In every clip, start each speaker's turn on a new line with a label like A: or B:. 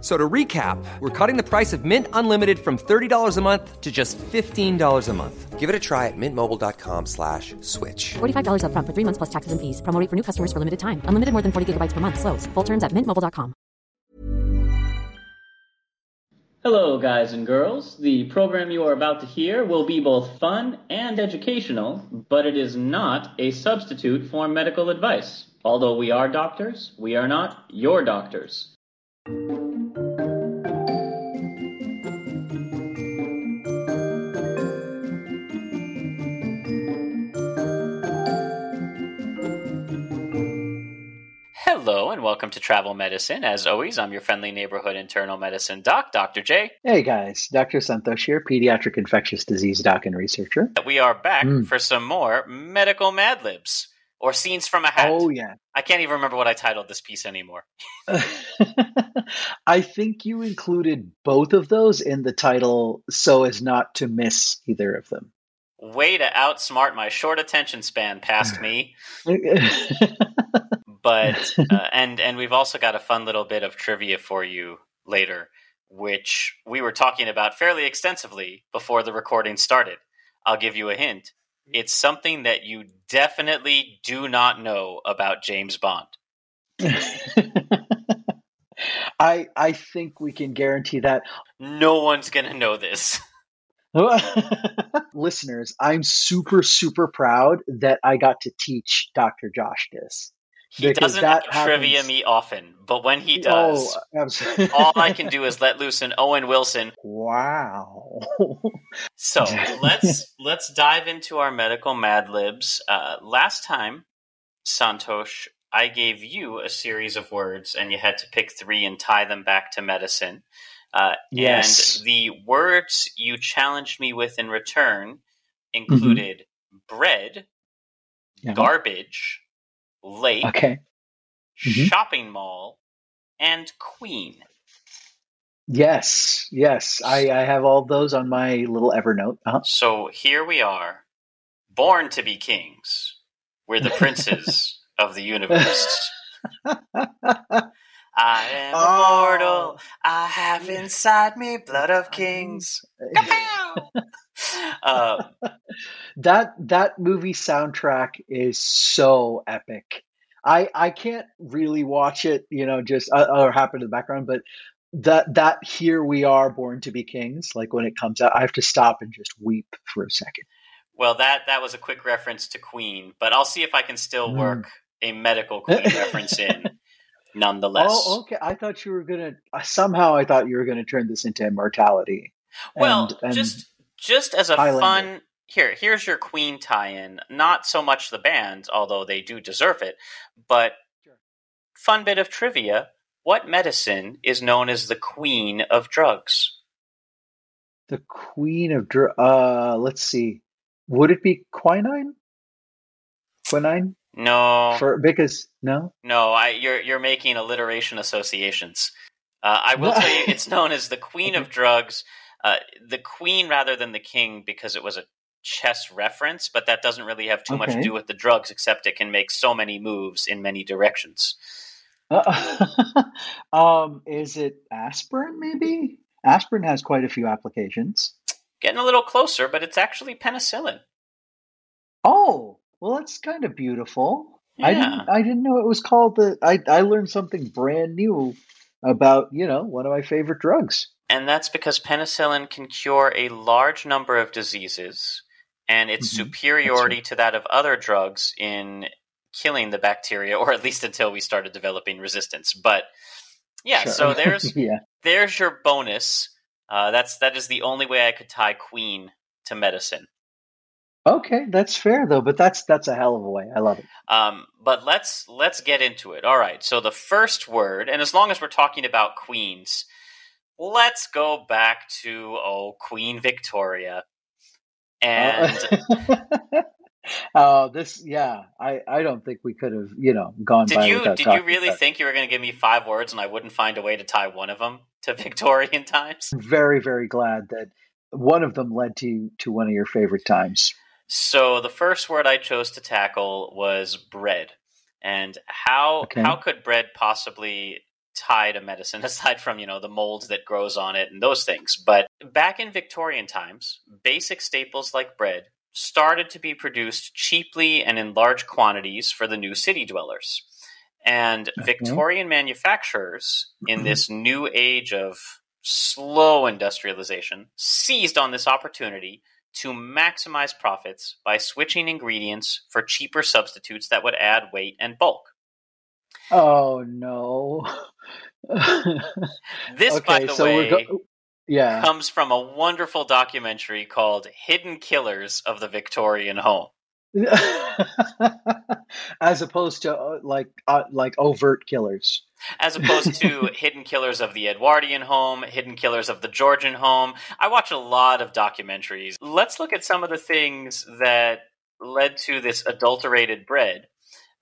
A: So to recap, we're cutting the price of Mint Unlimited from $30 a month to just $15 a month. Give it a try at mintmobile.com slash switch.
B: $45 upfront for three months plus taxes and fees. Promo for new customers for limited time. Unlimited more than 40 gigabytes per month. Slows. Full terms at mintmobile.com.
C: Hello, guys and girls. The program you are about to hear will be both fun and educational, but it is not a substitute for medical advice. Although we are doctors, we are not your doctors. Welcome to Travel Medicine. As always, I'm your friendly neighborhood internal medicine doc, Dr. J.
D: Hey guys, Dr. Santosh here, pediatric infectious disease doc and researcher.
C: We are back hmm. for some more medical Mad Libs or scenes from a hat.
D: Oh yeah.
C: I can't even remember what I titled this piece anymore.
D: I think you included both of those in the title so as not to miss either of them.
C: Way to outsmart my short attention span past me. but uh, and and we've also got a fun little bit of trivia for you later, which we were talking about fairly extensively before the recording started. I'll give you a hint. It's something that you definitely do not know about James Bond.
D: I I think we can guarantee that.
C: No one's gonna know this.
D: Listeners, I'm super super proud that I got to teach Dr. Josh this.
C: He doesn't trivia
D: happens-
C: me often, but when he does,
D: Oh,
C: all I can do is let loose an Owen Wilson.
D: Wow.
C: So let's let's dive into our medical Mad Libs. Uh, last time, Santosh, I gave you a series of words, and you had to pick three and tie them back to medicine. Uh,
D: Yes.
C: And the words you challenged me with in return included bread,
D: Yeah.
C: garbage, lake,
D: Okay. Mhm.
C: shopping mall, and queen.
D: Yes. Yes. I, I have all those on my little Evernote. Uh-huh.
C: So here we are, born to be kings. We're the princes of the universe. I am
D: Oh.
C: immortal. I have inside me blood of kings. Uh,
D: that that movie soundtrack is so epic. I I can't really watch it, you know, just uh, or happen in the background, but that that here we are born to be kings like when it comes out i have to stop and just weep for a second
C: well, that that was a quick reference to Queen, but I'll see if I can still
D: Mm.
C: work a medical Queen reference in, nonetheless.
D: oh okay i thought you were gonna uh, somehow i thought you were gonna turn this into immortality
C: Well,
D: and, and
C: just just as a
D: Highlander.
C: fun here, here's your Queen tie-in. Not so much the band, although they do deserve it, but fun bit of trivia. What medicine is known as the Queen of drugs?
D: the queen of dr- uh let's see would it be quinine quinine
C: No,
D: for because no
C: no, I, you're you're making alliteration associations. Uh, I will tell you, it's known as the Queen of drugs. Uh, the queen rather than the king because it was a chess reference, but that doesn't really have too much to do with the drugs, except it can make so many moves in many directions.
D: Uh, um, is it aspirin? Maybe aspirin has quite a few applications.
C: Getting a little closer, but it's actually penicillin.
D: Oh, well, that's kind of beautiful. I
C: Yeah.
D: didn't. I didn't know it was called the. I I learned something brand new about you know one of my favorite drugs.
C: And that's because penicillin can cure a large number of diseases, and its
D: Mhm.
C: superiority to that of other drugs in killing the bacteria, or at least until we started developing resistance. But yeah,
D: Sure.
C: so there's
D: yeah.
C: there's your bonus. Uh, that's that is the only way I could tie queen to medicine.
D: Okay, that's fair though, but that's that's a hell of a way. I love it.
C: Um, but let's let's get into it. All right. So the first word, and as long as we're talking about queens, let's go back to oh Queen Victoria. And
D: Uh, oh, this yeah. I I don't think we could have you know gone
C: did you did you really think you were going to give me five words and I wouldn't find a way to tie one of them to Victorian times?
D: Very very glad that one of them led to to one of your favorite times.
C: So the first word I chose to tackle was bread. And how
D: Okay.
C: how could bread possibly tie to medicine aside from, you know, the mold that grows on it and those things? But back in Victorian times, basic staples like bread started to be produced cheaply and in large quantities for the new city dwellers. And Victorian manufacturers in mm-hmm. this new age of slow industrialization seized on this opportunity to maximize profits by switching ingredients for cheaper substitutes that would add weight and bulk.
D: Oh no.
C: This, by the
D: so
C: way,
D: go- yeah.
C: comes from a wonderful documentary called Hidden Killers of the Victorian Home.
D: As opposed to uh, like uh, like overt killers.
C: As opposed to Hidden Killers of the Edwardian Home, Hidden Killers of the Georgian Home. I watch a lot of documentaries. Let's look at some of the things that led to this adulterated bread.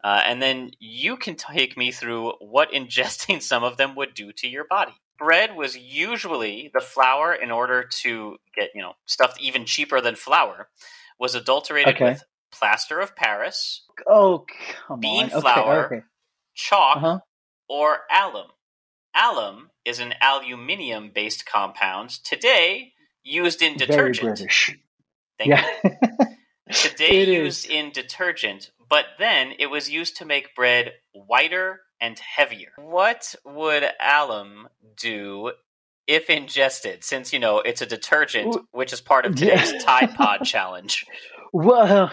C: Uh, and then you can take me through what ingesting some of them would do to your body. Bread was usually the flour in order to get, you know, stuff even cheaper than flour, was adulterated
D: Okay.
C: with plaster of Paris,
D: Oh come
C: Bean.
D: Okay,
C: flour.
D: okay.
C: chalk,
D: Uh-huh.
C: or alum. Alum is an aluminium based compound today used in
D: Very
C: detergent.
D: British.
C: Thank
D: yeah.
C: you. Today used
D: is.
C: in detergent, but then it was used to make bread whiter and heavier. What would alum do if ingested? Since you know it's a detergent, which is part of
D: yeah.
C: today's Tide Pod challenge.
D: Well,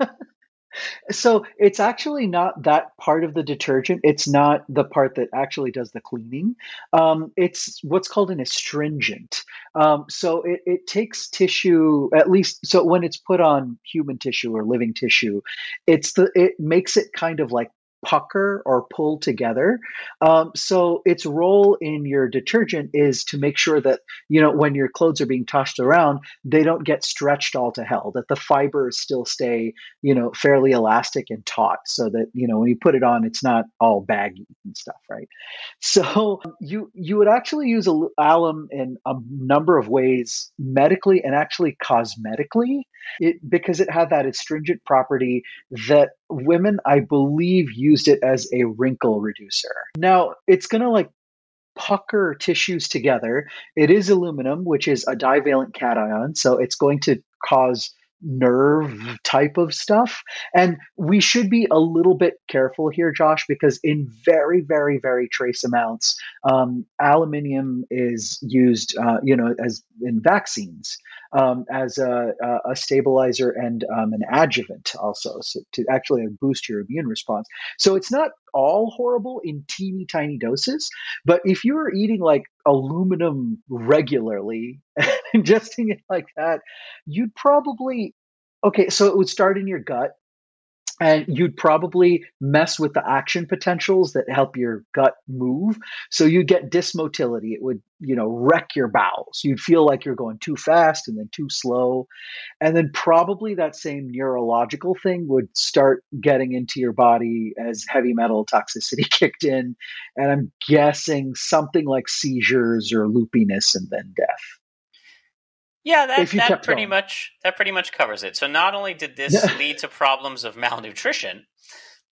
D: so it's actually not that part of the detergent. It's not the part that actually does the cleaning. Um, it's what's called an astringent. Um, so it, it takes tissue, at least, so when it's put on human tissue or living tissue, it's the it makes it kind of like pucker or pull together. Um, so its role in your detergent is to make sure that you know when your clothes are being tossed around, they don't get stretched all to hell. That the fibers still stay you know fairly elastic and taut, so that you know when you put it on, it's not all baggy and stuff, right? So you you would actually use al- alum in a number of ways, medically and actually cosmetically, it because it had that astringent property that women, I believe, used it as a wrinkle reducer. Now it's gonna like pucker tissues together. It is aluminum, which is a divalent cation, so it's going to cause nerve type of stuff. And we should be a little bit careful here, Josh, because in very, very, very trace amounts, um, aluminium is used, uh, you know, as in vaccines um, as a, a- stabilizer and um, an adjuvant also so to actually boost your immune response. So it's not all horrible in teeny tiny doses, but if you're eating like aluminum regularly, ingesting it like that, you'd probably okay. So it would start in your gut. And you'd probably mess with the action potentials that help your gut move. So you'd get dysmotility. It would, you know, wreck your bowels. You'd feel like you're going too fast and then too slow. And then probably that same neurological thing would start getting into your body as heavy metal toxicity kicked in. And I'm guessing something like seizures or loopiness and then death.
C: Yeah, that, that pretty
D: going.
C: much that pretty much covers it. So not only did this lead to problems of malnutrition,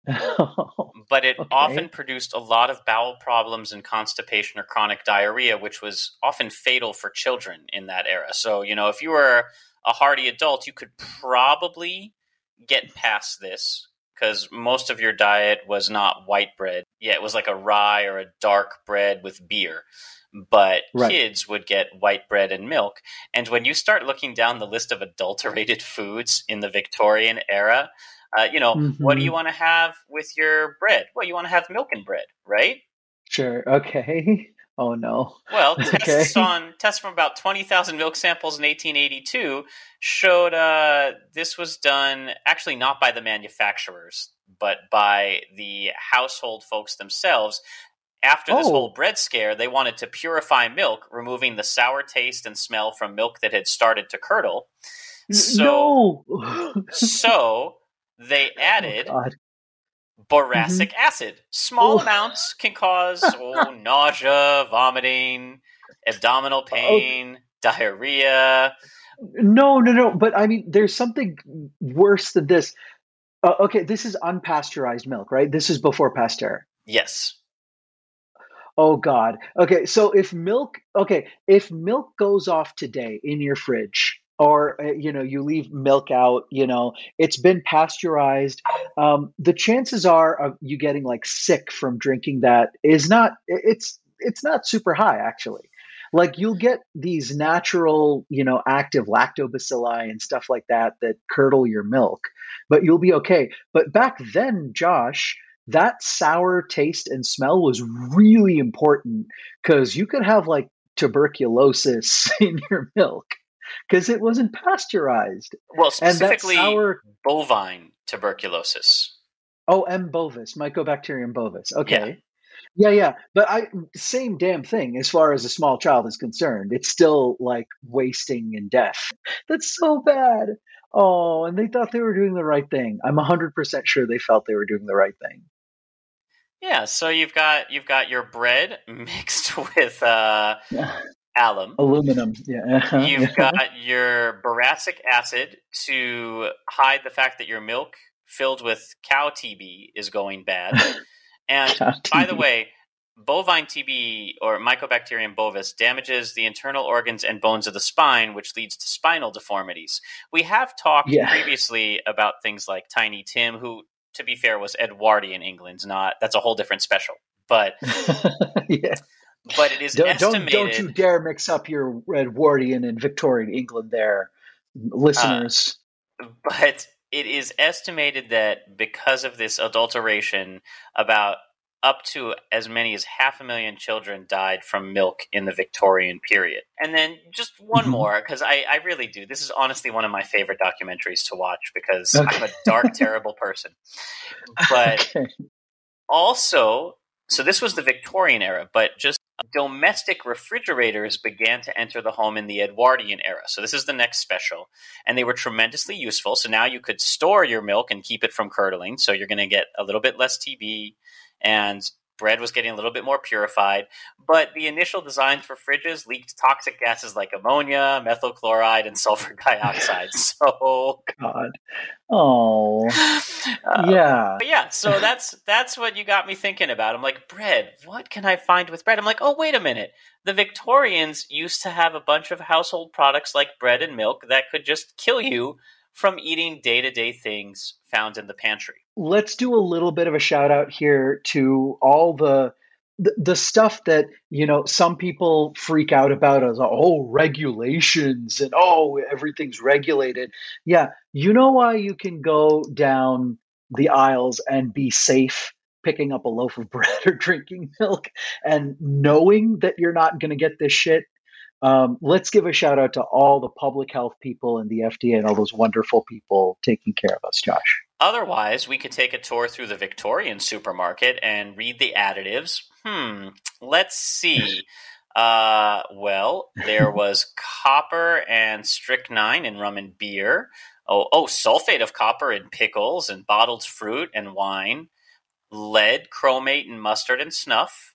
C: but it
D: Okay.
C: often produced a lot of bowel problems and constipation or chronic diarrhea, which was often fatal for children in that era. So, you know, if you were a hardy adult, you could probably get past this because most of your diet was not white bread. Yeah, it was like a rye or a dark bread with beer. But
D: Right.
C: kids would get white bread and milk. And when you start looking down the list of adulterated foods in the Victorian era, uh, you know, what do
D: Mhm.
C: you want to have with your bread? Well, you want to have milk and bread, right?
D: Sure. Okay. Oh no.
C: Well,
D: Okay.
C: tests on tests from about twenty thousand milk samples in eighteen eighty two showed uh, this was done actually not by the manufacturers, but by the household folks themselves. After this
D: Oh.
C: whole bread scare, they wanted to purify milk, removing the sour taste and smell from milk that had started to curdle. So,
D: no.
C: so they
D: Oh,
C: added
D: God.
C: boracic
D: Mm-hmm.
C: acid. Small
D: Oh.
C: amounts can cause oh, nausea, vomiting, abdominal
D: Oh.
C: pain, diarrhea.
D: No, no, no. But I mean, there's something worse than this. Uh, okay, this is unpasteurized milk, right? This is before Pasteur.
C: Yes.
D: Oh God. Okay, so if milk, okay, if milk goes off today in your fridge, or uh, you know, you leave milk out, you know, it's been pasteurized. Um, the chances are of you getting like sick from drinking that is not. It's it's not super high actually. Like you'll get these natural, you know, active lactobacilli and stuff like that that curdle your milk, but you'll be okay. But back then, Josh, that sour taste and smell was really important because you could have like tuberculosis in your milk because it wasn't pasteurized.
C: Well, specifically
D: sour,
C: bovine tuberculosis.
D: oh, M. bovis, Mycobacterium bovis. Okay. Yeah, yeah. But I same damn thing as far as a small child is concerned. It's still like wasting and death. That's so bad. Oh, and they thought they were doing the right thing. I'm 100% sure they felt they were doing the right thing.
C: Yeah, so you've got you've got your bread mixed with uh, alum.
D: Aluminum. Yeah. uh-huh,
C: You've got your boracic acid to hide the fact that your milk filled with cow TB is going bad. And by the way, bovine TB or Mycobacterium bovis damages the internal organs and bones of the spine, which leads to spinal deformities. We have talked
D: Yeah.
C: previously about things like Tiny Tim, who, to be fair, was Edwardian England. Not that's a whole different special, but
D: yeah.
C: but it is
D: Don't, don't,
C: estimated.
D: don't you dare mix up your Edwardian and Victorian England there, listeners.
C: Uh, but it is estimated that because of this adulteration, about up to as many as half a million children died from milk in the Victorian period. And then just one
D: Mhm.
C: more, because I, I really do. This is honestly one of my favorite documentaries to watch because I'm a dark, terrible person. But
D: okay.
C: also, so this was the Victorian era, but just domestic refrigerators began to enter the home in the Edwardian era. So this is the next special. And they were tremendously useful. So now you could store your milk and keep it from curdling. So you're going to get a little bit less TB and bread was getting a little bit more purified. But the initial designs for fridges leaked toxic gases like ammonia, methyl chloride, and sulfur dioxide. So
D: God. Oh.
C: uh,
D: yeah.
C: but yeah, so that's that's what you got me thinking about. I'm like, bread. What can I find with bread? I'm like, oh, wait a minute. The Victorians used to have a bunch of household products like bread and milk that could just kill you from eating day to day things found in the pantry.
D: Let's do a little bit of a shout out here to all the the, stuff that you know some people freak out about as oh regulations and oh everything's regulated. Yeah you know why you can go down the aisles and be safe picking up a loaf of bread or drinking milk and knowing that you're not going to get this shit? Um, let's give a shout out to all the public health people and the fda and all those wonderful people taking care of us josh
C: Otherwise, we could take a tour through the Victorian supermarket and read the additives. Hmm, let's see. Uh, well, there was copper and strychnine in rum and beer. Oh, oh, sulfate of copper in pickles and bottled fruit and wine. Lead, chromate in mustard and snuff.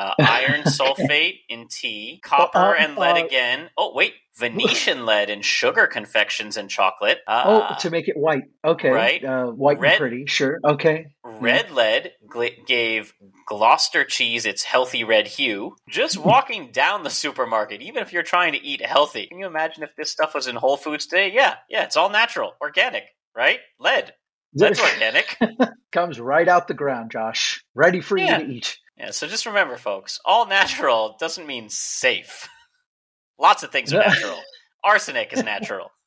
C: Uh, iron sulfate in tea, copper
D: uh,
C: and lead
D: uh,
C: again. Oh, wait, Venetian lead in sugar confections and chocolate.
D: oh,
C: Uh,
D: to make it white. Okay.
C: right.
D: Uh, white
C: Red-
D: and pretty. Sure. Okay.
C: Red lead gl- gave Gloucester cheese its healthy red hue. Just walking down the supermarket, even if you're trying to eat healthy, can you imagine if this stuff was in Whole Foods today? Yeah, yeah, it's all natural, organic, right? Lead. That's organic.
D: Comes right out the ground, Josh. Ready for
C: Yeah.
D: you to eat.
C: Yeah, so just remember, folks, all natural doesn't mean safe. Lots of things are natural. Arsenic is natural.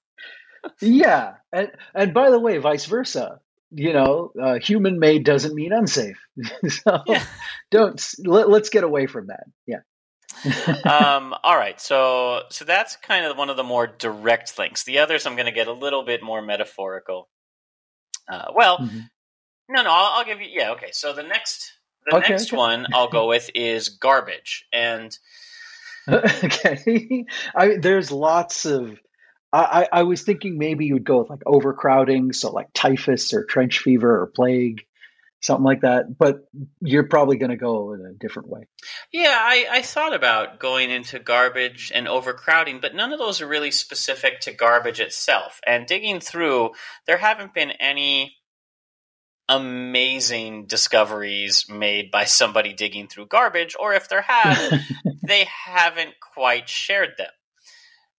D: Yeah, and and by the way, vice versa. You know, uh, human made doesn't mean unsafe. so
C: Yeah.
D: don't let, let's get away from that. Yeah.
C: um, all right, so so that's kind of one of the more direct links. The others, I'm going to get a little bit more metaphorical. Uh, well,
D: Mhm.
C: No, no, I'll, I'll give you. Yeah, okay. So the next, the
D: Okay,
C: next
D: okay.
C: one I'll go with is garbage, and
D: okay. I there's lots of. I, I I was thinking maybe you would go with like overcrowding, so like typhus or trench fever or plague, something like that. But you're probably going to go in a different way.
C: Yeah, I, I thought about going into garbage and overcrowding, but none of those are really specific to garbage itself. And digging through, there haven't been any amazing discoveries made by somebody digging through garbage, or if there have, they haven't quite shared them.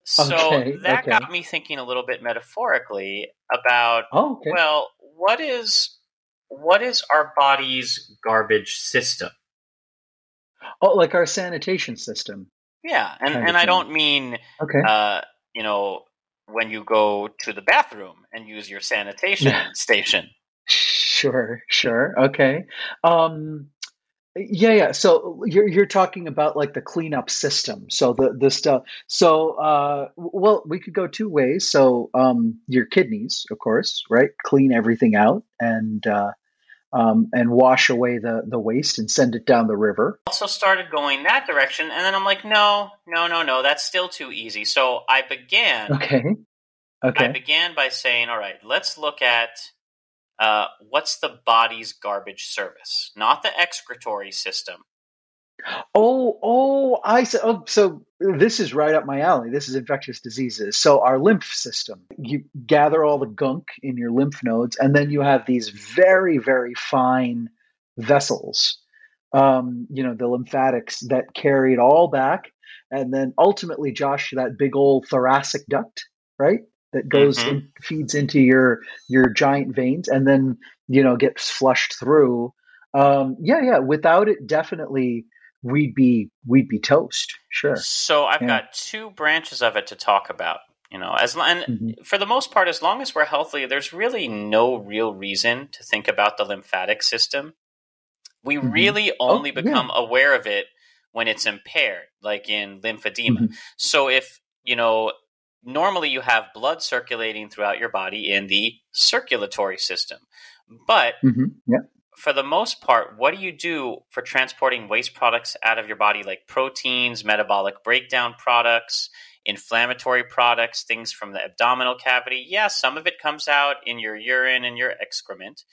C: So
D: Okay,
C: that
D: okay.
C: got me thinking a little bit metaphorically about
D: oh, okay.
C: well, what is what is our body's garbage system?
D: oh, like our sanitation system.
C: Yeah, and, and I don't mean
D: Okay.
C: uh, you know when you go to the bathroom and use your sanitation station.
D: Sure, sure. Okay. Um yeah, yeah. So you're you're talking about like the cleanup system. So the the stuff. So uh well, we could go two ways. So um your kidneys, of course, right? Clean everything out and uh um and wash away the the waste and send it down the river.
C: Also started going that direction, and then I'm like, no, no, no, no, that's still too easy. So I began.
D: Okay. Okay.
C: I began by saying, all right, let's look at uh, what's the body's garbage service, not the excretory system.
D: Oh, oh, I said. Oh, so this is right up my alley. This is infectious diseases. So our lymph system, you gather all the gunk in your lymph nodes, and then you have these very, very fine vessels. Um, you know, the lymphatics that carry it all back, and then ultimately, Josh, that big old thoracic duct, right? That goes
C: Mhm.
D: and feeds into your your giant veins, and then you know gets flushed through. Um, yeah, yeah. Without it, definitely we'd be we'd be toast. Sure.
C: So I've
D: Yeah.
C: got two branches of it to talk about. You know, as and
D: Mhm.
C: for the most part, as long as we're healthy, there's really no real reason to think about the lymphatic system. We
D: Mhm.
C: really
D: Oh,
C: only
D: yeah.
C: become aware of it when it's impaired, like in lymphedema.
D: Mhm.
C: So if you know, normally you have blood circulating throughout your body in the circulatory system, but
D: Mhm. Yeah.
C: for the most part, what do you do for transporting waste products out of your body, like proteins, metabolic breakdown products, inflammatory products, things from the abdominal cavity? Yeah, some of it comes out in your urine and your excrement,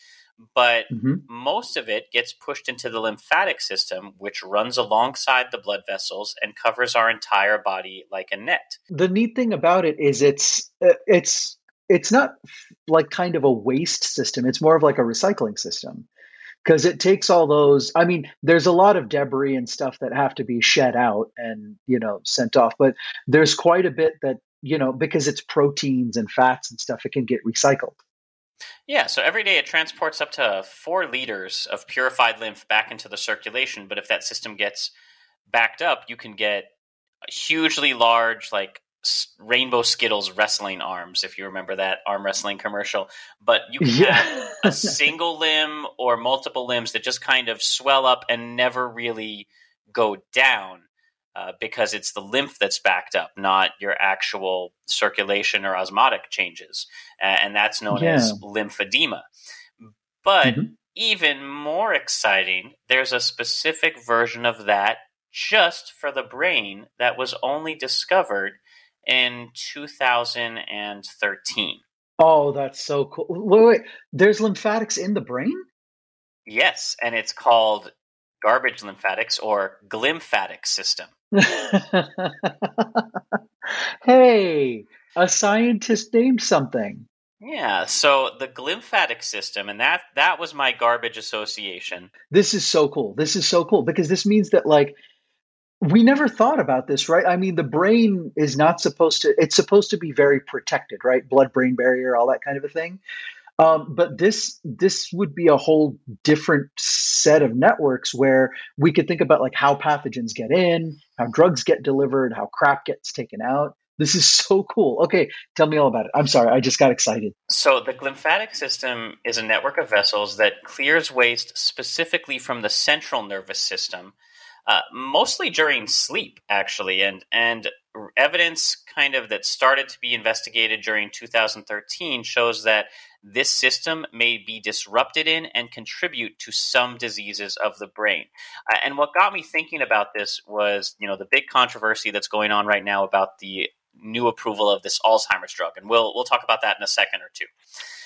C: but
D: Mhm.
C: most of it gets pushed into the lymphatic system, which runs alongside the blood vessels and covers our entire body like a net.
D: The neat thing about it is it's uh, it's it's not like kind of a waste system. It's more of like a recycling system because it takes all those. I mean, there's a lot of debris and stuff that have to be shed out and you know sent off, but there's quite a bit that you know because it's proteins and fats and stuff. It can get recycled.
C: Yeah, so every day it transports up to four liters of purified lymph back into the circulation. But if that system gets backed up, you can get hugely large, like rainbow Skittles wrestling arms, if you remember that arm wrestling commercial. But you can have a single limb or multiple limbs that just kind of swell up and never really go down. Uh, because it's the lymph that's backed up, not your actual circulation or osmotic changes. Uh, and that's known as lymphedema. But
D: Mhm.
C: even more exciting, there's a specific version of that just for the brain that was only discovered in 2013.
D: Oh, that's so cool. Wait, wait. There's lymphatics in the brain?
C: Yes, and it's called garbage lymphatics or glymphatic system.
D: hey, a scientist named something.
C: Yeah, so the glymphatic system, and that that was my garbage association.
D: This is so cool. This is so cool because this means that like we never thought about this, right? I mean, the brain is not supposed to. It's supposed to be very protected, right? Blood-brain barrier, all that kind of a thing. Um, but this this would be a whole different set of networks where we could think about like how pathogens get in, how drugs get delivered, how crap gets taken out. This is so cool. Okay, tell me all about it. I'm sorry, I just got excited.
C: So, the glymphatic system is a network of vessels that clears waste specifically from the central nervous system, uh, mostly during sleep, actually. And, and evidence kind of that started to be investigated during 2013 shows that this system may be disrupted in and contribute to some diseases of the brain. Uh, and what got me thinking about this was, you know, the big controversy that's going on right now about the new approval of this Alzheimer's drug, and we'll we'll talk about that in a second or two.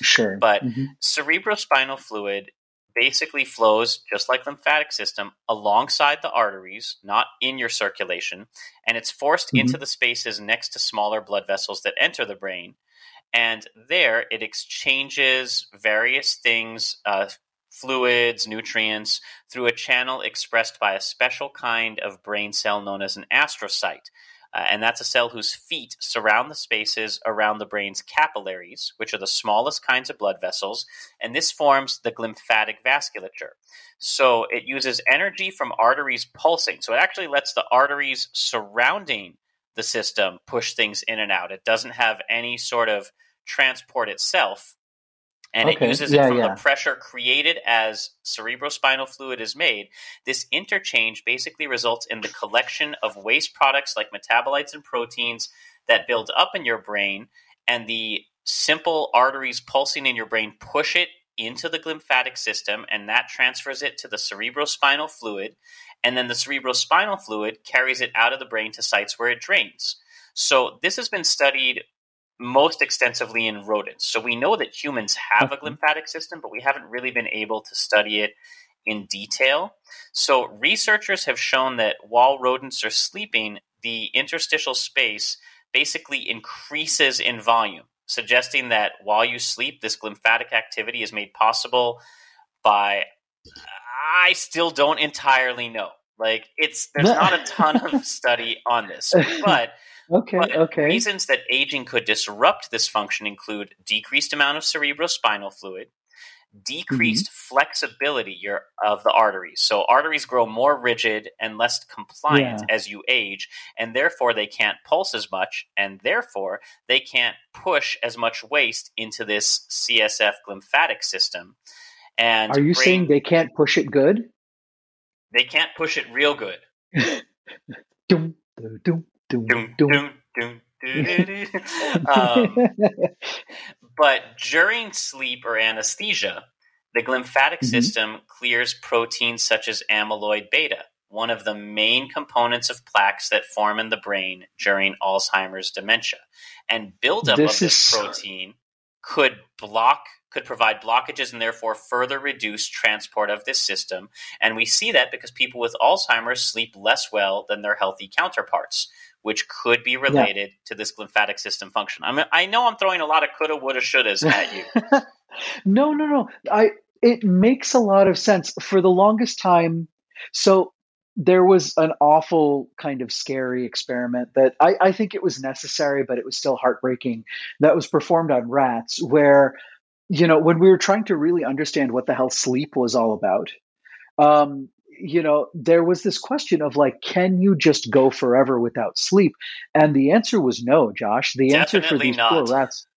D: Sure.
C: But mm-hmm. cerebrospinal fluid basically flows just like lymphatic system alongside the arteries, not in your circulation, and it's forced mm-hmm. into the spaces next to smaller blood vessels that enter the brain. And there, it exchanges various things, uh, fluids, nutrients, through a channel expressed by a special kind of brain cell known as an astrocyte. Uh, and that's a cell whose feet surround the spaces around the brain's capillaries, which are the smallest kinds of blood vessels, and this forms the glymphatic vasculature. So it uses energy from arteries pulsing. So it actually lets the arteries surrounding the system push things in and out. It doesn't have any sort of transport itself and okay. it uses yeah, it from yeah. the pressure created as cerebrospinal fluid is made. This interchange basically results in the collection of waste products like metabolites and proteins that build up in your brain, and the simple arteries pulsing in your brain push it into the glymphatic system, and that transfers it to the cerebrospinal fluid, and then the cerebrospinal fluid carries it out of the brain to sites where it drains. So this has been studied most extensively in rodents. So we know that humans have a glymphatic system, but we haven't really been able to study it in detail. So researchers have shown that while rodents are sleeping, the interstitial space basically increases in volume, suggesting that while you sleep, this glymphatic activity is made possible by I still don't entirely know. Like it's there's not a ton of study on this, but
D: Okay, but okay.
C: Reasons that aging could disrupt this function include decreased amount of cerebrospinal fluid, decreased mm-hmm. flexibility of the arteries. So arteries grow more rigid and less compliant yeah. as you age, and therefore they can't pulse as much, and therefore they can't push as much waste into this CSF lymphatic system. And
D: are you brain, saying they can't push it good?
C: They can't push it real good.
D: dum, dum, Doom, doom, doom,
C: um, but during sleep or anesthesia, the glymphatic mm-hmm. system clears proteins such as amyloid beta, one of the main components of plaques that form in the brain during Alzheimer's dementia. And buildup this of this is... protein could block could provide blockages and therefore further reduce transport of this system. And we see that because people with Alzheimer's sleep less well than their healthy counterparts which could be related yeah. to this glymphatic system function. I mean, I know I'm throwing a lot of coulda, woulda, shouldas at you.
D: no, no, no. I it makes a lot of sense. For the longest time, so there was an awful kind of scary experiment that I, I think it was necessary, but it was still heartbreaking. That was performed on rats, where you know when we were trying to really understand what the hell sleep was all about. Um, you know, there was this question of like, can you just go forever without sleep? And the answer was no, Josh. The
C: Definitely
D: answer for these
C: not.
D: poor rats.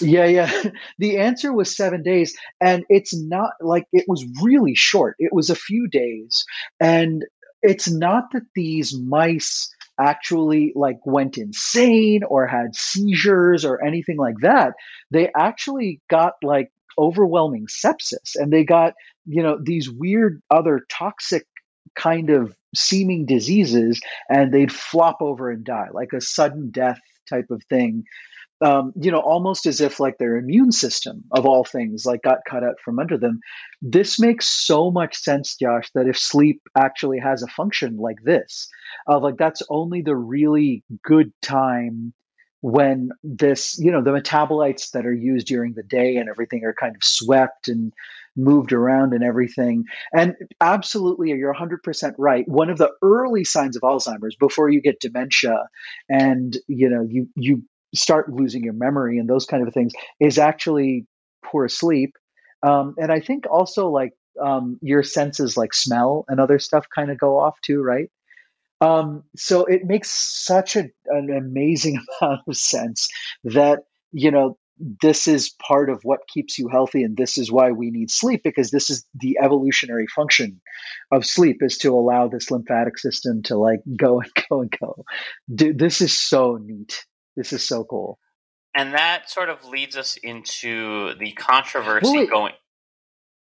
D: Yeah, yeah. The answer was seven days. And it's not like it was really short. It was a few days. And it's not that these mice actually like went insane or had seizures or anything like that. They actually got like overwhelming sepsis and they got you know these weird other toxic kind of seeming diseases and they'd flop over and die like a sudden death type of thing um, you know, almost as if like their immune system of all things like got cut out from under them. This makes so much sense, Josh, that if sleep actually has a function like this, of like that's only the really good time when this, you know, the metabolites that are used during the day and everything are kind of swept and moved around and everything. And absolutely, you're 100% right. One of the early signs of Alzheimer's before you get dementia and, you know, you, you start losing your memory and those kind of things is actually poor sleep. Um, and I think also like um, your senses like smell and other stuff kind of go off too, right? Um, so it makes such a, an amazing amount of sense that, you know, this is part of what keeps you healthy and this is why we need sleep because this is the evolutionary function of sleep is to allow this lymphatic system to like go and go and go Dude, this is so neat this is so cool.
C: And that sort of leads us into the controversy wait, going.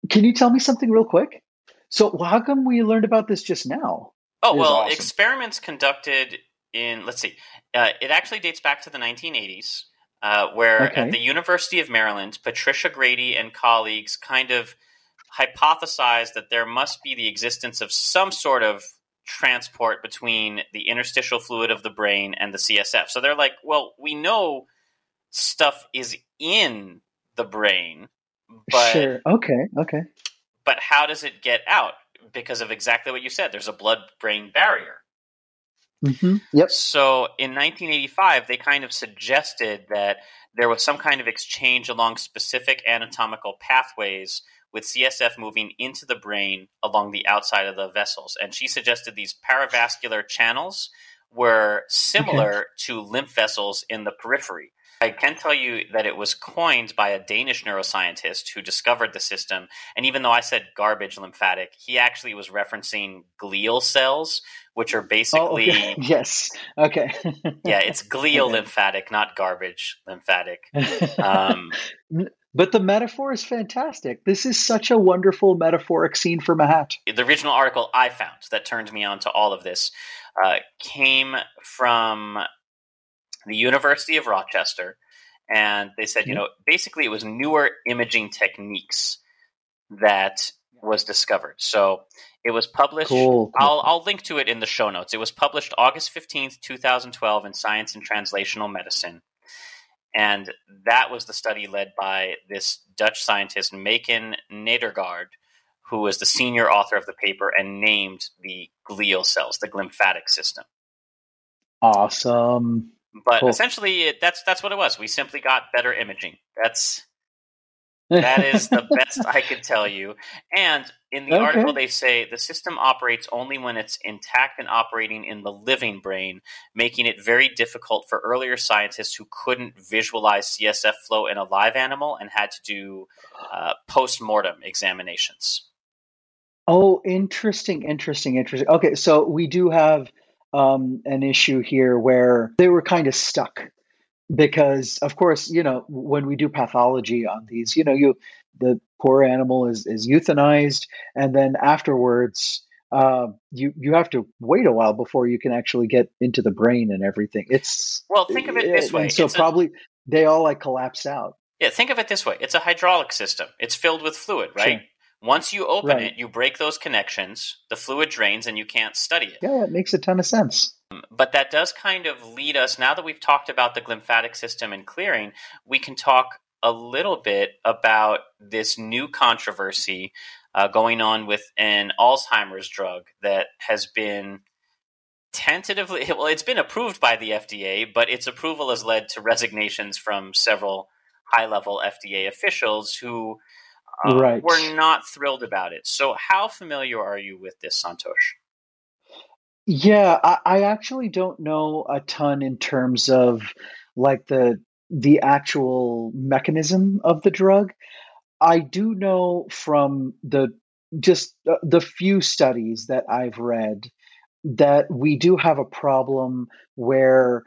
D: Can you tell me something real quick? So, how come we learned about this just now?
C: Oh, well, awesome. experiments conducted in, let's see, uh, it actually dates back to the 1980s, uh, where okay. at the University of Maryland, Patricia Grady and colleagues kind of hypothesized that there must be the existence of some sort of transport between the interstitial fluid of the brain and the CSF. So they're like, well, we know stuff is in the brain, but
D: sure. okay, okay.
C: But how does it get out? Because of exactly what you said, there's a blood-brain barrier.
D: Mm-hmm. Yep.
C: So in 1985, they kind of suggested that there was some kind of exchange along specific anatomical pathways with CSF moving into the brain along the outside of the vessels. And she suggested these paravascular channels were similar okay. to lymph vessels in the periphery. I can tell you that it was coined by a Danish neuroscientist who discovered the system. And even though I said garbage lymphatic, he actually was referencing glial cells, which are basically.
D: Oh, okay. yes. Okay.
C: yeah, it's glial lymphatic, not garbage lymphatic. Um,
D: but the metaphor is fantastic. This is such a wonderful metaphoric scene for Mahat.
C: The original article I found that turned me on to all of this uh, came from the University of Rochester. And they said, you mm-hmm. know, basically it was newer imaging techniques that was discovered. So it was published. Cool. I'll, I'll link to it in the show notes. It was published August 15th, 2012 in Science and Translational Medicine. And that was the study led by this Dutch scientist, Maiken Nedergaard, who was the senior author of the paper and named the glial cells, the glymphatic system.
D: Awesome.
C: But cool. essentially, it, that's that's what it was. We simply got better imaging. That's that is the best I could tell you. And in the okay. article, they say the system operates only when it's intact and operating in the living brain, making it very difficult for earlier scientists who couldn't visualize CSF flow in a live animal and had to do uh, post mortem examinations.
D: Oh, interesting, interesting, interesting. Okay, so we do have um, an issue here where they were kind of stuck because of course you know when we do pathology on these you know you the poor animal is is euthanized and then afterwards uh, you you have to wait a while before you can actually get into the brain and everything. It's
C: well think of it this way.
D: so it's probably a, they all like collapse out.
C: Yeah think of it this way. It's a hydraulic system. It's filled with fluid right? Sure. Once you open right. it, you break those connections, the fluid drains, and you can't study it.
D: Yeah, it makes a ton of sense.
C: But that does kind of lead us, now that we've talked about the glymphatic system and clearing, we can talk a little bit about this new controversy uh, going on with an Alzheimer's drug that has been tentatively, well, it's been approved by the FDA, but its approval has led to resignations from several high level FDA officials who uh, right. were not thrilled about it. So, how familiar are you with this, Santosh?
D: Yeah, I, I actually don't know a ton in terms of like the the actual mechanism of the drug. I do know from the just the, the few studies that I've read that we do have a problem where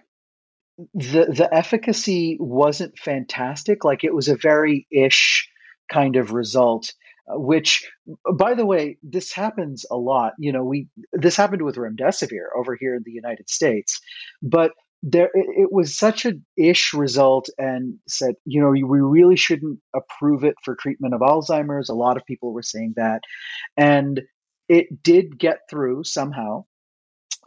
D: the the efficacy wasn't fantastic. Like it was a very ish kind of result uh, which uh, by the way this happens a lot you know we this happened with remdesivir over here in the united states but there it, it was such a ish result and said you know we really shouldn't approve it for treatment of alzheimer's. A lot of people were saying that. And it did get through somehow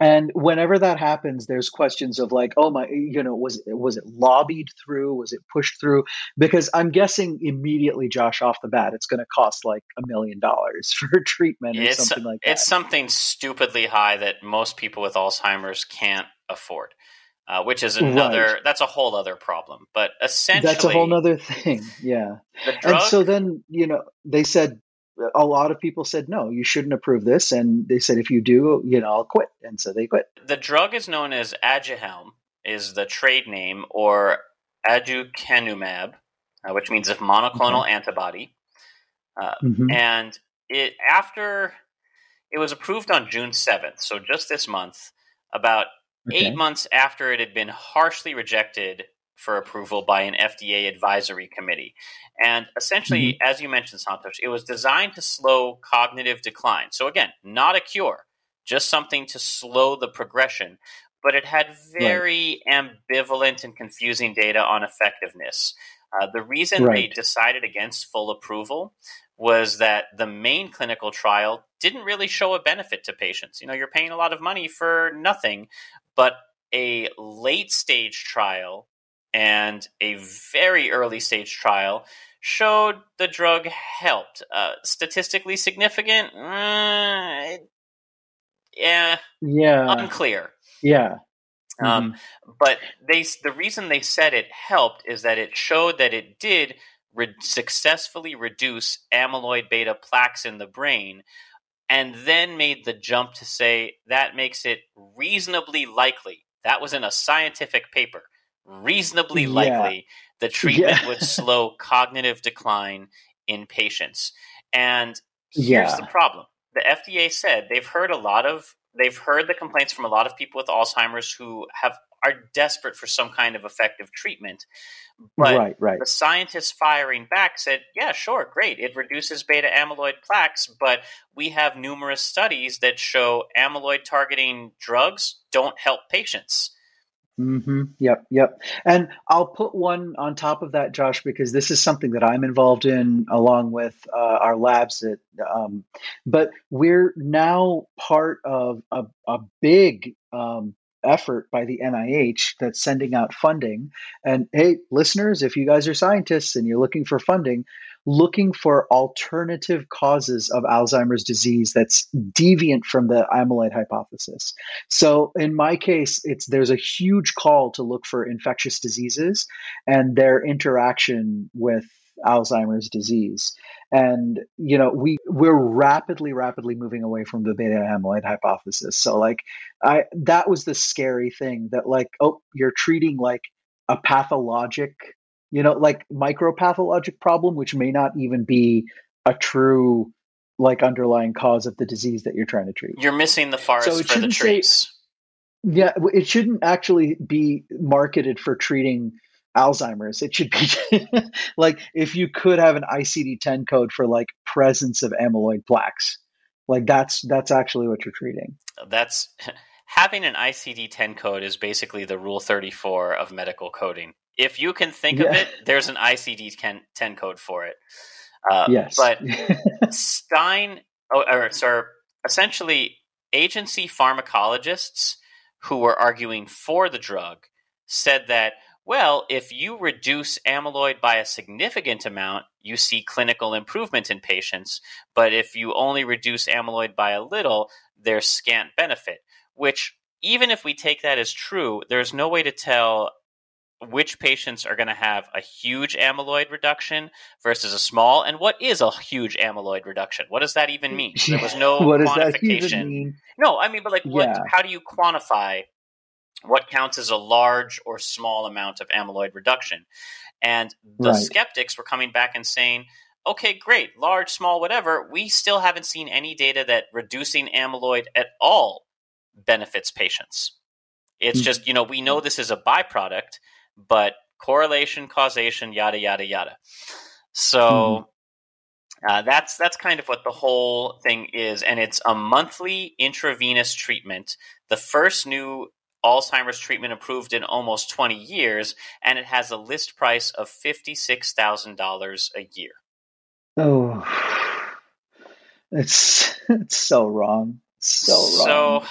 D: and whenever that happens there's questions of like oh my you know was was it lobbied through? Was it pushed through? Because i'm guessing immediately josh off the bat it's going to cost like a million dollars for treatment or
C: it's,
D: something like that.
C: it's something stupidly high that most people with alzheimer's can't afford uh, which is another right. that's a whole other problem. But essentially
D: that's a whole other thing yeah.
C: Drug,
D: and so then you know they said a lot of people said no you shouldn't approve this and they said if you do you know i'll quit and so they quit
C: the drug is known as aduhelm is the trade name or aducanumab uh, which means a monoclonal mm-hmm. antibody uh, mm-hmm. and it after it was approved on june 7th so just this month about okay. eight months after it had been harshly rejected for approval by an FDA advisory committee. And essentially, mm-hmm. as you mentioned, Santosh, it was designed to slow cognitive decline. So, again, not a cure, just something to slow the progression. But it had very right. ambivalent and confusing data on effectiveness. Uh, the reason right. they decided against full approval was that the main clinical trial didn't really show a benefit to patients. You know, you're paying a lot of money for nothing, but a late stage trial and a very early stage trial showed the drug helped. Uh, statistically significant? Yeah.
D: Yeah.
C: Unclear.
D: Yeah.
C: Um, mm-hmm. but they the reason they said it helped is that it showed that it did re- successfully reduce amyloid beta plaques in the brain, and then made the jump to say that makes it reasonably likely. That was in a scientific paper reasonably likely yeah. the treatment yeah. would slow cognitive decline in patients. And here's yeah. the problem. The FDA said they've heard a lot of they've heard the complaints from a lot of people with Alzheimer's who have are desperate for some kind of effective treatment. But
D: right, right.
C: the scientists firing back said, yeah, sure, great. It reduces beta amyloid plaques, but we have numerous studies that show amyloid targeting drugs don't help patients.
D: Mm-hmm. Yep. Yep. And I'll put one on top of that, Josh, because this is something that I'm involved in along with uh, our labs. At, um, but we're now part of a, a big um, effort by the NIH that's sending out funding. And hey, listeners, if you guys are scientists and you're looking for funding, looking for alternative causes of Alzheimer's disease that's deviant from the amyloid hypothesis. So in my case, it's there's a huge call to look for infectious diseases and their interaction with Alzheimer's disease. And you know, we we're rapidly, rapidly moving away from the beta amyloid hypothesis. So like I that was the scary thing that like, oh, you're treating like a pathologic you know, like micropathologic problem, which may not even be a true like underlying cause of the disease that you're trying to treat.
C: You're missing the forest so for the trees. Say,
D: yeah, it shouldn't actually be marketed for treating Alzheimer's. It should be like if you could have an ICD-10 code for like presence of amyloid plaques. Like that's that's actually what you're treating.
C: That's having an ICD-10 code is basically the rule 34 of medical coding. If you can think yeah. of it, there's an ICD 10 code for it.
D: Uh, yes.
C: But Stein, oh, or sorry, essentially, agency pharmacologists who were arguing for the drug said that, well, if you reduce amyloid by a significant amount, you see clinical improvement in patients. But if you only reduce amyloid by a little, there's scant benefit. Which, even if we take that as true, there's no way to tell which patients are going to have a huge amyloid reduction versus a small, and what is a huge amyloid reduction? What does that even mean? There was no
D: what
C: quantification. No, I mean, but like, what? Yeah. How do you quantify what counts as a large or small amount of amyloid reduction? And the right. skeptics were coming back and saying, okay, great, large, small, whatever. We still haven't seen any data that reducing amyloid at all benefits patients. It's mm-hmm. just, you know, we know this is a byproduct, but correlation, causation, yada yada yada. So mm-hmm. uh, that's that's kind of what the whole thing is, and it's a monthly intravenous treatment. The first new Alzheimer's treatment approved in almost 20 years, and it has a list price of $56,000 a year.
D: Oh, it's it's so wrong. So wrong.
C: So,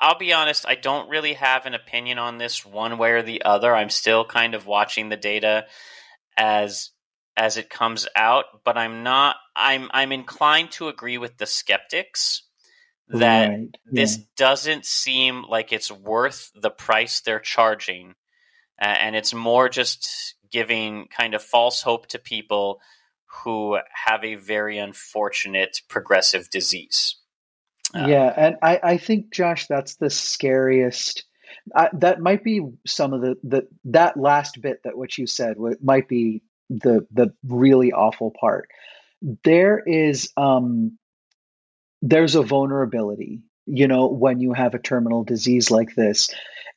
C: I'll be honest, I don't really have an opinion on this one way or the other. I'm still kind of watching the data as as it comes out, but I'm not I'm I'm inclined to agree with the skeptics that
D: Right,
C: this doesn't seem like it's worth the price they're charging. Uh, and it's more just giving kind of false hope to people who have a very unfortunate progressive disease. Uh,
D: yeah, and I, I think Josh, that's the scariest. I, that might be some of the, the that last bit that what you said might be the the really awful part. There is um there's a vulnerability, you know, when you have a terminal disease like this,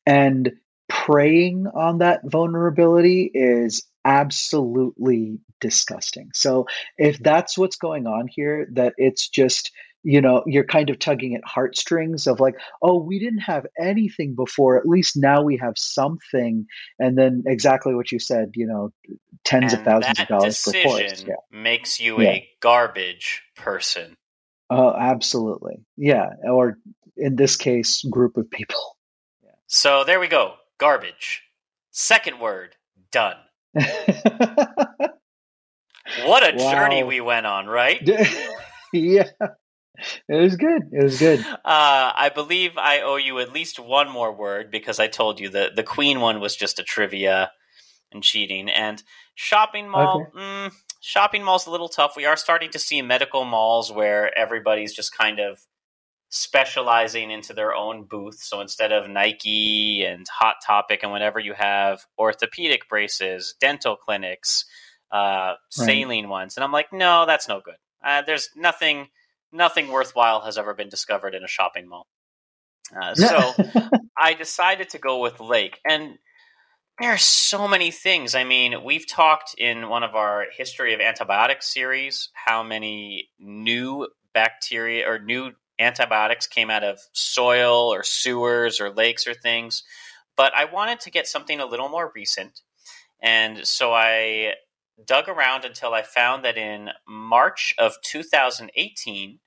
D: and preying on that vulnerability is absolutely disgusting. So if that's what's going on here, that it's just you know you're kind of tugging at heartstrings of like oh we didn't have anything before at least now we have something and then exactly what you said you know tens of thousands of dollars per course yeah
C: makes you
D: Yeah.
C: a garbage person.
D: oh absolutely yeah or in this case group of people yeah.
C: So there we go. Garbage. Second word, done. What a journey we went on, right?
D: yeah it was good it was good
C: Uh, I believe I owe you at least one more word because I told you that the Queen one was just a trivia and cheating. And shopping mall, mm, shopping mall's a little tough. We are starting to see medical malls where everybody's just kind of specializing into their own booth. So instead of Nike and Hot Topic and whatever you have, orthopedic braces, dental clinics, uh, saline ones, and I'm like, no, that's no good. Uh, there's nothing nothing worthwhile has ever been discovered in a shopping mall. Uh, so I decided to go with Lake, and there are so many things. I mean, we've talked in one of our history of antibiotics series how many new bacteria or new antibiotics came out of soil or sewers or lakes or things. But I wanted to get something a little more recent. And so I dug around until I found that in March of 2018,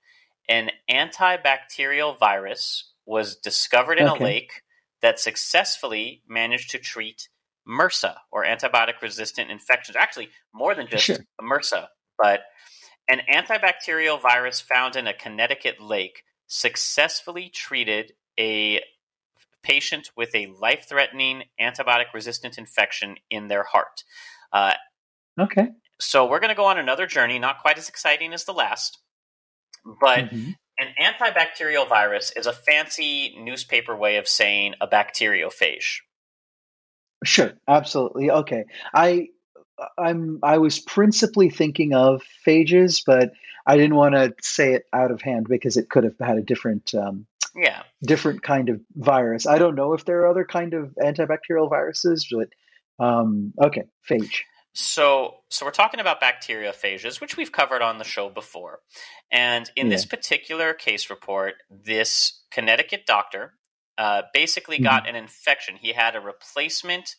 C: an antibacterial virus was discovered in
D: Okay.
C: a lake that successfully managed to treat MRSA or antibiotic resistant infections. Actually, more than just
D: Sure.
C: MRSA, but an antibacterial virus found in a Connecticut lake successfully treated a patient with a life threatening antibiotic resistant infection in their heart. Uh,
D: okay
C: so we're going to go on another journey, not quite as exciting as the last, but
D: Mhm.
C: an antibacterial virus is a fancy newspaper way of saying a bacteriophage.
D: Sure, absolutely. Okay. I I'm I was principally thinking of phages, but I didn't want to say it out of hand because it could have had a different um,
C: Yeah.
D: different kind of virus. I don't know if there are other kind of antibacterial viruses, but um, okay, phage.
C: So, so we're talking about bacteriophages, which we've covered on the show before. And in this particular case report, this Connecticut doctor uh, basically got an infection. He had a replacement.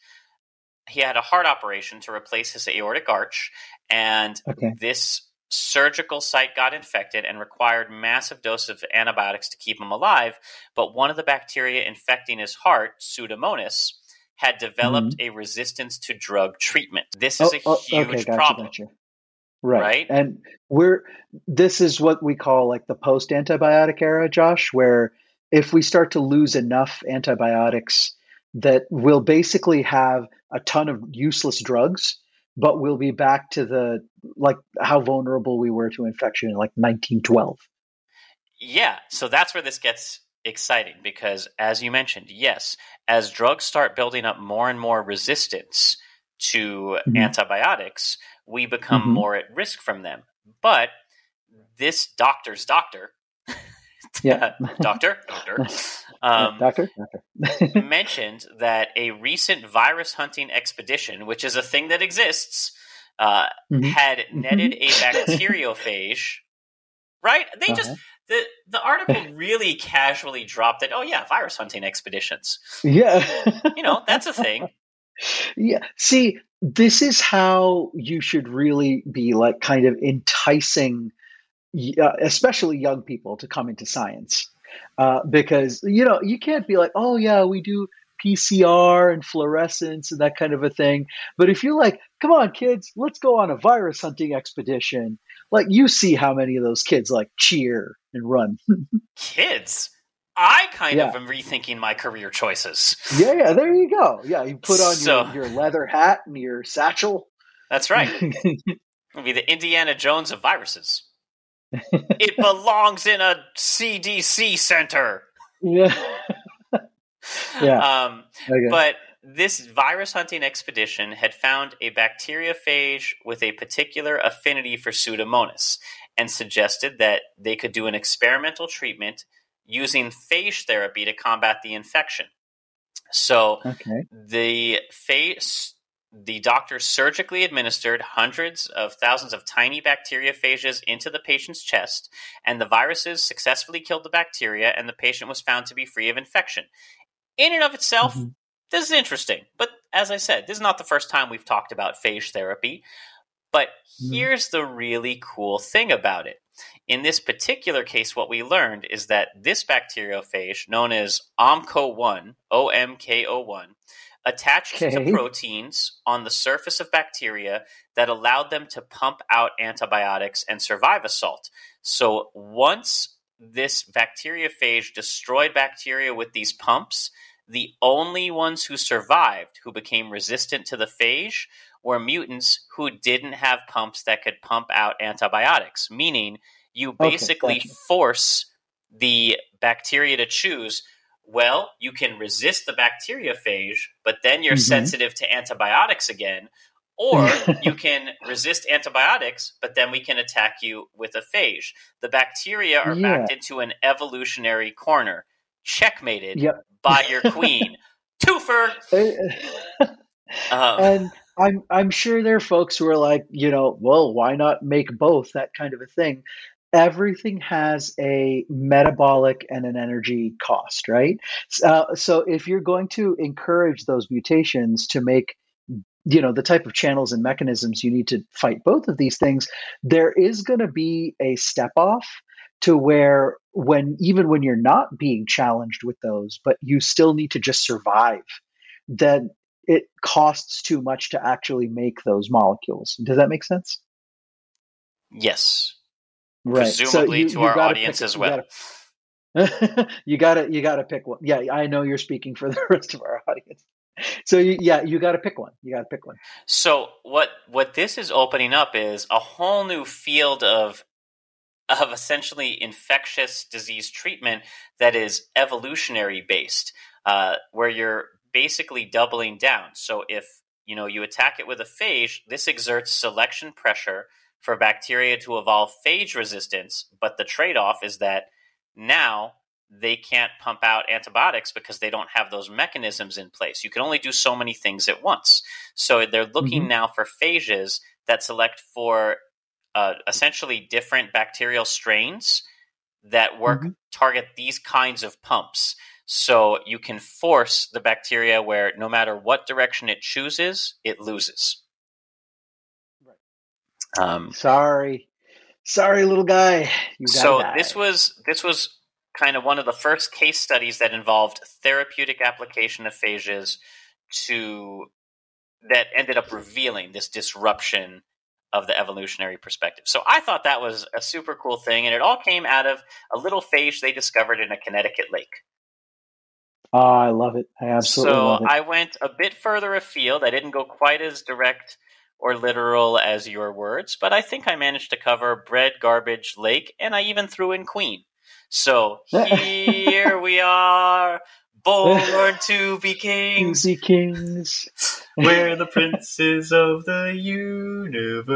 C: He had a heart operation to replace his aortic arch, and
D: Okay.
C: this surgical site got infected and required massive doses of antibiotics to keep him alive. But one of the bacteria infecting his heart, Pseudomonas, had developed mm-hmm. a resistance to drug treatment. This is oh, a oh, huge
D: okay, gotcha,
C: problem.
D: gotcha. Right.
C: Right?
D: And we're this is what we call like the post antibiotic era, Josh, where if we start to lose enough antibiotics that we'll basically have a ton of useless drugs, but we'll be back to the like how vulnerable we were to infection in like 1912.
C: Yeah, so that's where this gets exciting because, as you mentioned, yes, as drugs start building up more and more resistance to
D: Mhm.
C: antibiotics, we become
D: Mhm.
C: more at risk from them. But this doctor's doctor,
D: Yeah.
C: doctor, doctor, um,
D: doctor, doctor.
C: mentioned that a recent virus hunting expedition, which is a thing that exists, uh,
D: Mhm.
C: had netted a bacteriophage. Right? They just
D: Uh-huh.
C: The the article really casually dropped it. Oh yeah, virus hunting expeditions.
D: Yeah.
C: you know, that's a thing.
D: Yeah. See, this is how you should really be like kind of enticing uh, especially young people to come into science. Uh, because you know, you can't be like, "Oh yeah, we do PCR and fluorescence and that kind of a thing. But if you're like, come on, kids, let's go on a virus hunting expedition, like you see how many of those kids like cheer and run.
C: kids? I kind yeah. of am rethinking my career choices.
D: Yeah, yeah, there you go. Yeah, you put on so, your, your leather hat and your satchel.
C: That's right. It'll be the Indiana Jones of viruses. it belongs in a CDC center.
D: Yeah.
C: yeah. Um, okay. But this virus hunting expedition had found a bacteriophage with a particular affinity for Pseudomonas and suggested that they could do an experimental treatment using phage therapy to combat the infection. So
D: okay.
C: the phage the doctor surgically administered hundreds of thousands of tiny bacteriophages into the patient's chest, and the viruses successfully killed the bacteria, and the patient was found to be free of infection in and of itself, mm-hmm. This is interesting. But as I said, this is not the first time we've talked about phage therapy. But mm-hmm. here's the really cool thing about it. In this particular case, what we learned is that this bacteriophage, known as OMKO1, O-M-K-O-1, attached okay. to proteins on the surface of bacteria that allowed them to pump out antibiotics and survive assault. So once this bacteriophage destroyed bacteria with these pumps, the only ones who survived who became resistant to the phage were mutants who didn't have pumps that could pump out antibiotics, meaning you basically okay, force the bacteria to choose well, you can resist the bacteriophage, but then you're mm-hmm. sensitive to antibiotics again, or you can resist antibiotics, but then we can attack you with a phage. The bacteria are yeah. backed into an evolutionary corner, checkmated yep. by your queen. Twofer!
D: um, and I'm I'm sure there are folks who are like, you know, well, why not make both? That kind of a thing. Everything has a metabolic and an energy cost, right? Uh, so if you're going to encourage those mutations to make you know the type of channels and mechanisms you need to fight both of these things there is going to be a step off to where when even when you're not being challenged with those but you still need to just survive then it costs too much to actually make those molecules. Does that make sense?
C: Yes. Right. Presumably so you, to you our audience pick, as well.
D: You gotta you gotta pick one. Yeah i know you're speaking for the rest of our audience. So you, yeah, you got to pick one. You got to pick one.
C: So what what this is opening up is a whole new field of of essentially infectious disease treatment that is evolutionary based, uh, where you're basically doubling down. So if you know you attack it with a phage, this exerts selection pressure for bacteria to evolve phage resistance, but the trade off is that now they can't pump out antibiotics because they don't have those mechanisms in place. You can only do so many things at once. So they're looking mm-hmm. now for phages that select for uh, essentially different bacterial strains that work mm-hmm. target these kinds of pumps. So you can force the bacteria where no matter what direction it chooses, it loses.
D: Right. Um, sorry, sorry, little guy.
C: so
D: die.
C: this was this was kind of one of the first case studies that involved therapeutic application of phages to that ended up revealing this disruption of the evolutionary perspective. So I thought that was a super cool thing, and it all came out of a little phage they discovered in a Connecticut lake.
D: Oh, I love it. I absolutely
C: so
D: love it.
C: I went a bit further afield. I didn't go quite as direct or literal as your words, but I think I managed to cover Bread Garbage Lake, and I even threw in Queen. So here we are, born to be kings.
D: Be kings.
C: We're the princes of the universe.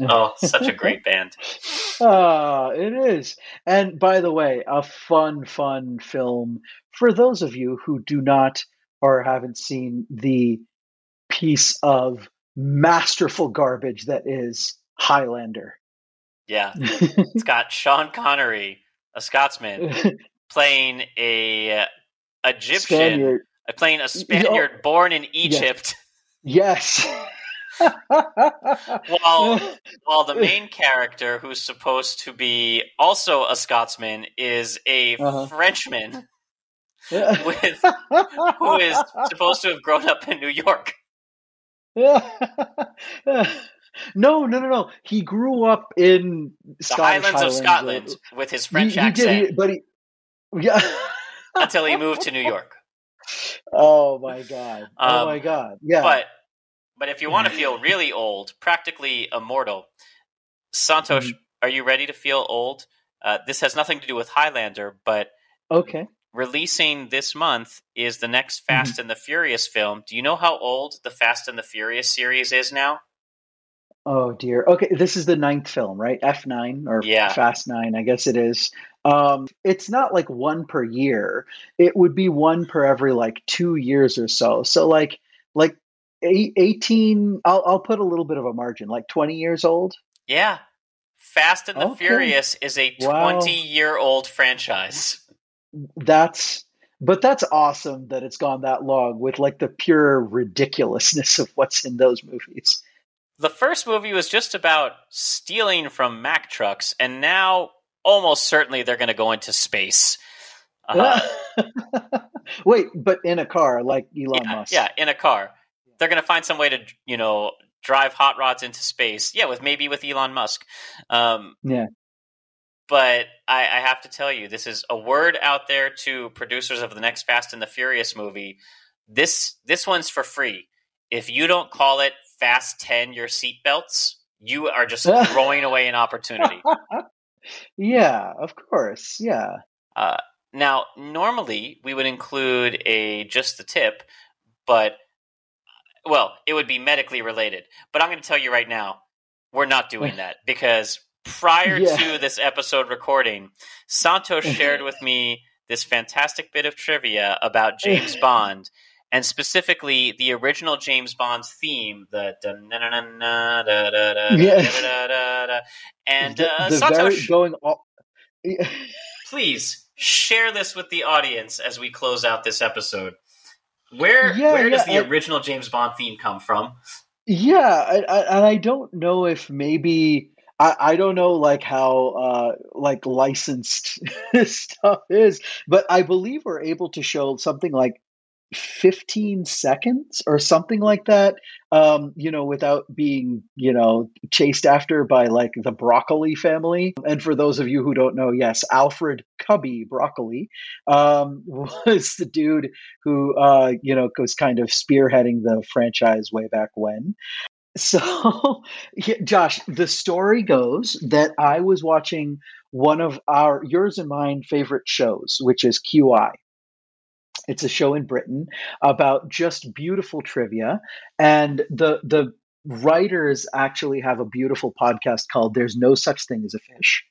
C: Oh, such a great band.
D: Ah, it is. And by the way, a fun, fun film for those of you who do not or haven't seen the piece of masterful garbage that is Highlander.
C: Yeah. it's got Sean Connery a Scotsman, playing a Egyptian,
D: Spaniard.
C: playing a Spaniard born in Egypt,
D: Yes.
C: while while the main character, who's supposed to be also a Scotsman, is a
D: Uh-huh.
C: Frenchman with who is supposed to have grown up in New York.
D: no, no, no, no. He grew up in
C: The
D: Scottish
C: Highlands of
D: uh,
C: Scotland with his French
D: he, he
C: accent
D: Did, he, but he, yeah.
C: Until he moved to New York.
D: oh my god! Oh
C: Um,
D: my god! Yeah.
C: But but if you want to feel really old, practically immortal, Santosh,
D: Mhm.
C: are you ready to feel old? Uh, this has nothing to do with Highlander, but
D: okay.
C: releasing this month is the next
D: Mm-hmm.
C: Fast and the Furious film. Do you know how old the Fast and the Furious series is now?
D: Oh dear. Okay, this is the ninth film, right? F nine or
C: Yeah.
D: Fast Nine, I guess it is. Um, it's not like one per year. It would be one per every like two years or so. So like like 18 I'll I'll put a little bit of a margin, like twenty years old.
C: Yeah. Fast and the
D: Okay.
C: Furious is a
D: Wow.
C: 20 year old franchise.
D: That's but that's awesome that it's gone that long with like the pure ridiculousness of what's in those movies.
C: The first movie was just about stealing from Mack trucks, and now almost certainly they're going to go into space. Uh,
D: Wait, but in a car like Elon
C: yeah,
D: Musk.
C: yeah, in a car. They're going to find some way to, you know, drive hot rods into space. Yeah, with maybe with Elon Musk. Um,
D: Yeah.
C: But I, I have to tell you, this is a word out there to producers of the next Fast and the Furious movie. This this one's for free. If you don't call it Fast Ten your seatbelts, you are just throwing away an opportunity.
D: Yeah, of course. Yeah.
C: Uh, now, normally we would include a just the tip, but well, it would be medically related. But I'm going to tell you right now, we're not doing that because prior
D: Yeah.
C: to this episode recording, Santosh shared with me this fantastic bit of trivia about James Bond. And specifically, the original James Bond's theme, the
D: Yeah.
C: and
D: the,
C: uh,
D: the
C: Santosh,
D: very going all
C: please share this with the audience as we close out this episode. Where
D: Yeah,
C: where does the
D: I-
C: original James Bond theme come from?
D: Yeah, I, I, and I don't know if maybe I, I don't know like how uh like licensed stuff is, but I believe we're able to show something like 15 seconds or something like that um you know without being you know chased after by like the broccoli family. And for those of you who don't know yes alfred cubby broccoli um was the dude who uh you know was kind of spearheading the franchise way back when. So josh the story goes that i was watching one of our yours and mine favorite shows which is qi it's a show in Britain about just beautiful trivia, and the the writers actually have a beautiful podcast called "There's No Such Thing as a Fish."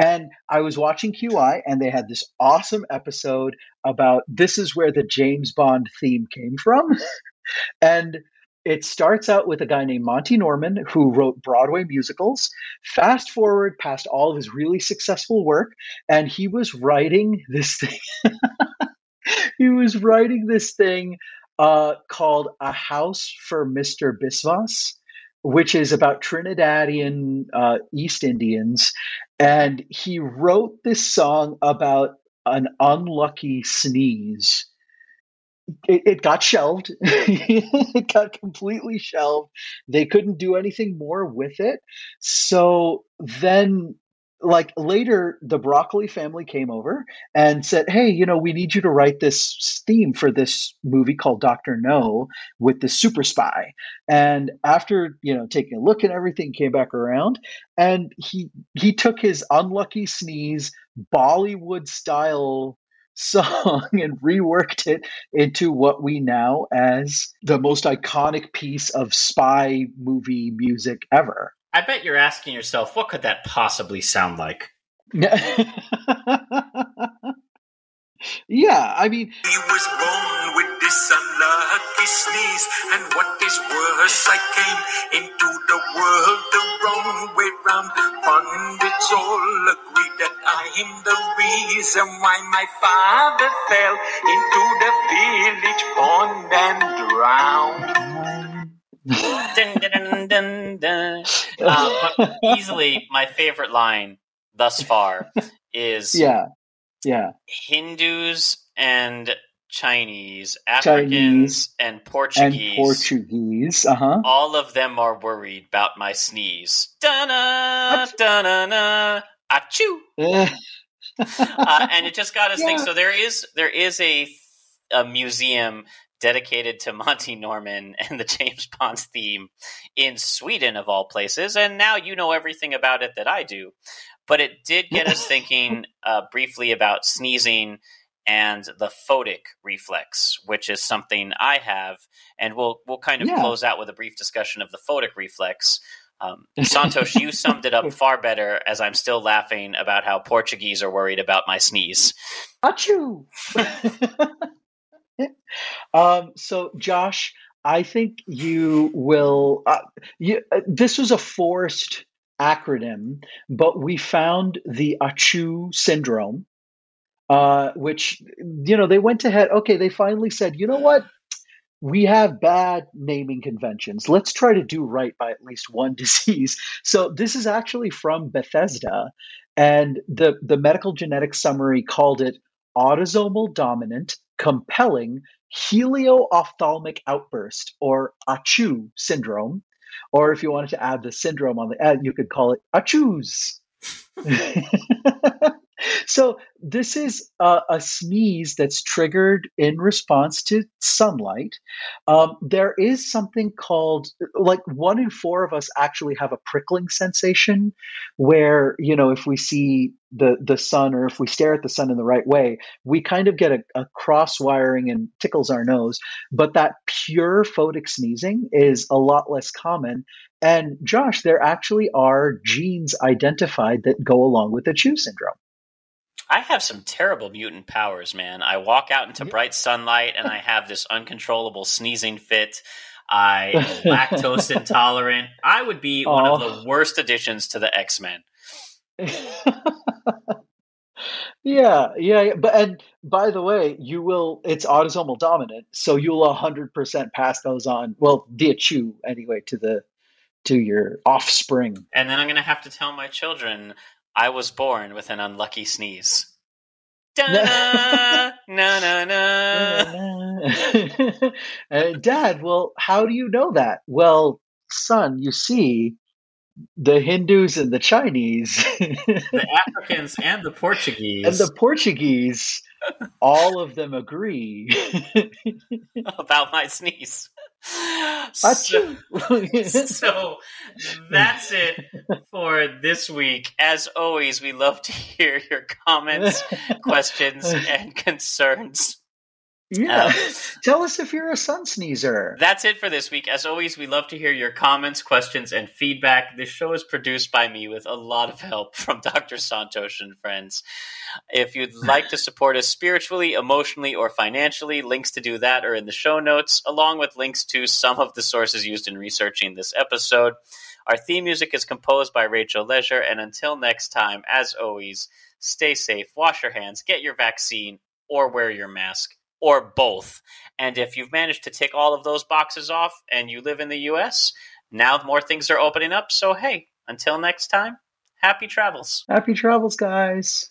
D: And I was watching QI, and they had this awesome episode about this is where the James Bond theme came from, and. It starts out with a guy named Monty Norman who wrote Broadway musicals. Fast forward past all of his really successful work, and he was writing this thing he was writing this thing uh, called A House for Mr. Biswas, which is about Trinidadian uh, East Indians. And he wrote this song about an unlucky sneeze. It, it got shelved. it got completely shelved. They couldn't do anything more with it. So then like later the broccoli family came over and said hey you know we need you to write this theme for this movie called dr no with the super spy. And after you know taking a look at everything came back around and he he took his unlucky sneeze bollywood style song and reworked it into what we now as the most iconic piece of spy movie music ever
C: I bet you're asking yourself, what could that possibly sound like?
D: yeah, I mean,
E: He was born with this unlucky sneeze, and what is worse, I came into the world the wrong way round. Pundits all agree that I'm the reason why my father fell into the village pond and drowned.
C: Dun, dun, dun, dun. Uh, but easily my favorite line thus far is
D: Yeah, yeah.
C: Hindus and Chinese, Africans
D: Chinese
C: and
D: And
C: Portuguese.
D: Portuguese. Uh huh.
C: all of them are worried about my sneeze. Da-na, da-na-na, achoo. uh, and it just got us thinking.
D: Yeah.
C: So there is there is a a museum dedicated to Monty Norman and the James Bond theme in Sweden of all places, and now you know everything about it that I do. But it did get us thinking uh, briefly about sneezing and the photic reflex, which is something I have, and we'll we'll kind of
D: Yeah.
C: close out with a brief discussion of the photic reflex. Um, Santosh, you summed it up far better as I'm still laughing about how Portuguese are worried about my sneeze.
D: Achoo! um, so, Josh, I think you will. Uh, you, uh, this was a forced acronym, but we found the Achoo syndrome, uh, which, you know, they went ahead. Okay, they finally said, you know what? We have bad naming conventions. Let's try to do right by at least one disease. So, this is actually from Bethesda, and the, the medical genetics summary called it autosomal dominant, compelling helio-ophthalmic outburst, or Achoo syndrome. Or if you wanted to add the syndrome on the end, you could call it ACHOOS. so this is a, a sneeze that's triggered in response to sunlight. Um, there is something called, like one in four of us actually have a prickling sensation where, you know, if we see the, the sun or if we stare at the sun in the right way, we kind of get a, a cross wiring and tickles our nose. But that pure photic sneezing is a lot less common. And Josh, there actually are genes identified that go along with the Chew syndrome.
C: I have some terrible mutant powers, man. I walk out into bright sunlight and I have this uncontrollable sneezing fit. I am lactose intolerant. I would be one of
D: Oh.
C: the worst additions to the X Men.
D: yeah, yeah, yeah. But and by the way, you will it's autosomal dominant, so you'll hundred percent pass those on. Well, via chew anyway to the to your offspring.
C: And then I'm going to have to tell my children I was born with an unlucky sneeze. Da-na, na na na.
D: Uh, Dad, well, how do you know that? Well, son, you see, the Hindus and the Chinese
C: The Africans and the Portuguese
D: and the Portuguese, all of them agree.
C: about my sneeze. So, so that's it for this week. As always, we love to hear your comments, questions, and concerns.
D: Yeah.
C: Um,
D: Tell us if you're a sun sneezer.
C: That's it for this week. As always, we love to hear your comments, questions, and feedback. This show is produced by me with a lot of help from Dr. Santosh and friends. If you'd like to support us spiritually, emotionally, or financially, links to do that are in the show notes, along with links to some of the sources used in researching this episode. Our theme music is composed by Rachel Leisure, and until next time, as always, stay safe, wash your hands, get your vaccine, or wear your mask, or both. And if you've managed to tick all of those boxes off and you live in the US, now more things are opening up. So, hey, until next time, happy travels.
D: Happy travels, guys.